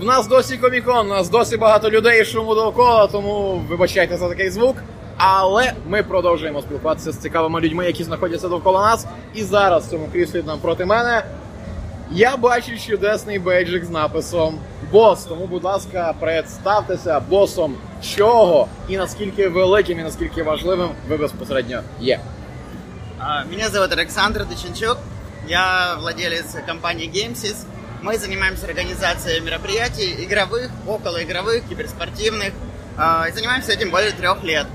В нас досі комікон, у нас досі багато людей шуму довкола, тому вибачайте за такий звук. Але ми продовжуємо спілкуватися з цікавими людьми, які знаходяться довкола нас. І зараз в цьому кріслі нам проти мене я бачу чудесний бейджик з написом Бос. Тому, будь ласка, представтеся босом чого і наскільки великим і наскільки важливим ви безпосередньо є. Меня зовут Александр Доченчук. Я владелец компании Gamesys. Мы занимаемся организацией мероприятий игровых, околоигровых, киберспортивных. И занимаемся этим более трех лет.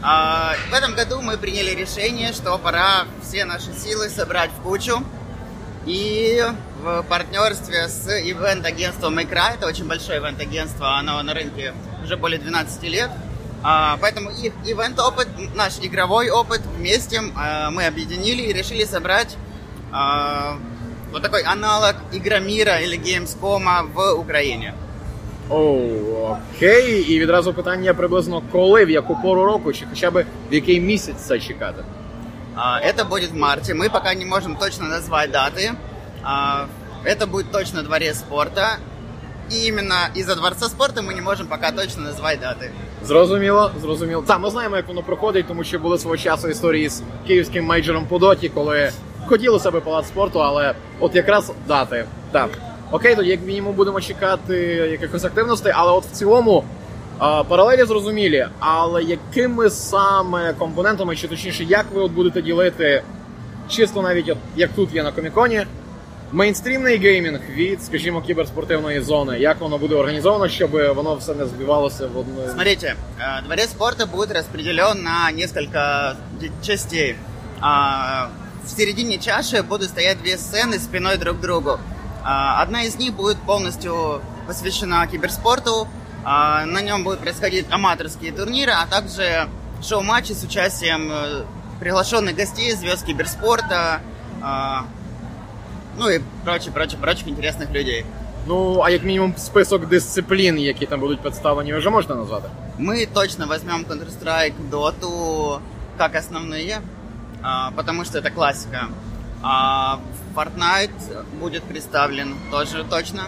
В этом году мы приняли решение, что пора все наши силы собрать в кучу и в партнерстве с ивент-агентством Икра, это очень большое ивент-агентство, оно на рынке уже более 12 лет, а, поэтому их ивент-опыт, наш игровой опыт вместе а, мы объединили и решили собрать а, вот такой аналог Игромира или Gamescom в Україні. Оу, окей. І відразу питання приблизно коли, в яку пору року, чи хоча б в який місяць це чекати? Это будет в марте. Мы пока не можем точно назвать даты. Это будет точно дворец спорта. І іменно із-за дворца спорту ми не можемо поки точно назвати дати. Зрозуміло, зрозуміло. Так, ми знаємо, як воно проходить, тому що були свого часу історії з київським мейджором по доті, коли хотіли себе палац спорту, але от якраз дати. Так. Окей, тоді як мінімум будемо чекати якихось активностей, але от в цілому а, паралелі зрозумілі. Але якими саме компонентами, чи точніше, як ви от будете ділити чисто навіть от, як тут є на коміконі, мейнстрімний геймінг від, скажімо, кіберспортивної зони, як воно буде організовано, щоб воно все не збивалося в одну. Смотрите, э, дворец спорта будет распределен на несколько частей. В середине чаши будут стоять две сцены спиной друг к другу. Одна из них будет полностью посвящена киберспорту. На нем будут происходить аматорские турниры, а также шоу-матчи с участием э, приглашенных гостей, звезд киберспорта, ну і прочих, прочих, прочих інтересних людей. Ну, а як мінімум список дисциплін, які там будуть представлені, ви вже можете назвати? Мы точно возьмем Counter-Strike, Dota как основные, а, потому что это классика. А Fortnite будет представлен тоже точно.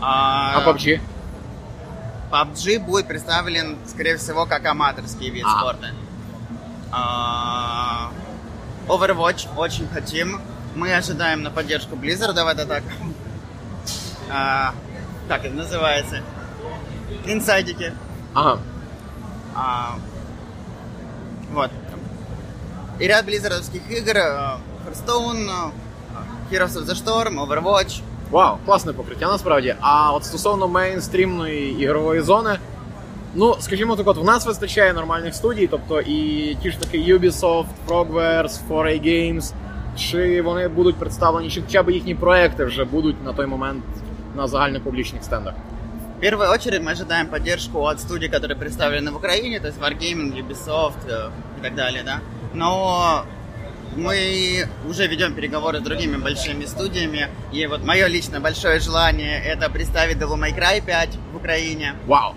А, а PUBG? PUBG будет представлен, скорее всего, как аматорский вид а. спорта. А, Overwatch очень хотим. Мы ожидаем на поддержку Blizzard в этот так. А, как это называется? Инсайдики. Ага. А, вот И ряд близзардовских игр. Э, Hearthstone, э, Heroes of the Storm, Overwatch. Вау, класне покриття насправді. А от стосовно мейнстрімної ігрової зони, ну, скажімо так, от в нас вистачає нормальних студій, тобто і ті ж таки Ubisoft, Frogwares, 4A Games, чи вони будуть представлені, чи хоча б їхні проекти вже будуть на той момент на загальнопублічних стендах? В первую очередь мы ожидаем поддержку от студий, которые представлены в Украине, то есть Wargaming, Ubisoft э, и так далее, да. Но мы уже ведем переговоры с другими большими студиями, и вот мое лично большое желание это представить Devil May Cry 5 в Украине. Вау!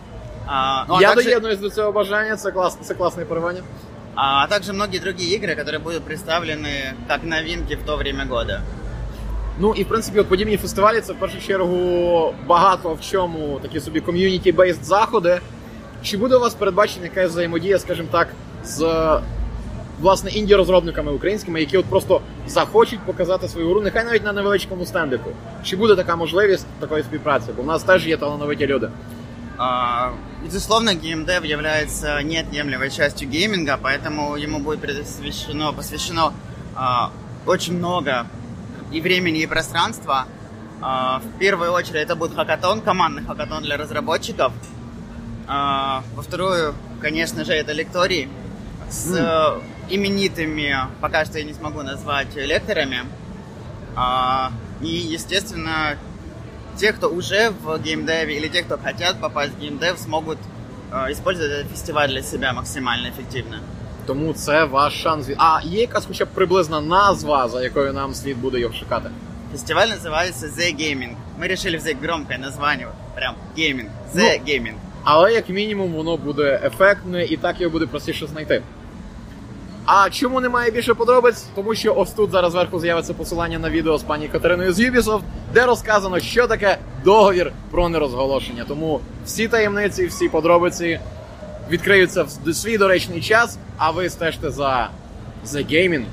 А, ну, а Я также... доєднуюсь до цього бажання, це, клас, це класне порывание. а также многие другие игры, которые будут представлены как новинки в то время года. Ну і в принципі, от подібні фестивалі це в першу чергу багато в чому такі собі ком'юніті-бейст заходи. Чи буде у вас передбачена якась взаємодія, скажімо так, з власне інді-розробниками українськими, які от просто захочуть показати свою гру, нехай навіть на невеличкому стендику? Чи буде така можливість такої співпраці? Бо в нас теж є талановиті люди. А, безусловно, геймдев является неотъемлемой частью гейминга, поэтому ему будет посвящено, посвящено а, очень много и времени, и пространства. А, в первую очередь это будет хакатон, командный хакатон для разработчиков. Во вторую, конечно же, это лекторий с mm. именитыми, пока что я не смогу назвать лекторами. И, естественно, те, кто уже в геймдеве или те, кто хотят попасть в геймдев, смогут э, использовать этот фестиваль для себя максимально ефективно. Тому це ваш шанс. А є якась хоча б приблизна назва, за якою нам слід буде його шукати? Фестиваль називається The Gaming. Ми вирішили взяти громке названня. Прям Gaming. The ну, Gaming. Але як мінімум воно буде ефектне і так його буде простіше знайти. А чому немає більше подробиць? Тому що ось тут зараз зверху з'явиться посилання на відео з пані Катериною з Ubisoft, де розказано, що таке договір про нерозголошення. Тому всі таємниці, всі подробиці відкриються в свій доречний час, а ви стежте за The Gaming,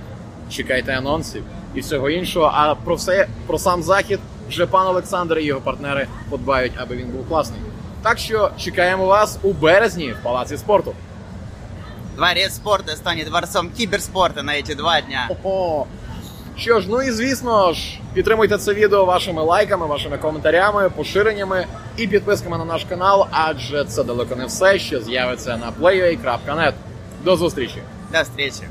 чекайте анонсів і всього іншого. А про все про сам захід вже пан Олександр і його партнери подбають, аби він був класний. Так що чекаємо вас у березні в палаці спорту. Дворец спорта станет дворцом кіберспорту на ці два дня. Ого. Що ж, ну і звісно ж, підтримуйте це відео вашими лайками, вашими коментарями, поширеннями і підписками на наш канал, адже це далеко не все, що з'явиться на playua.net. До зустрічі! До встречи.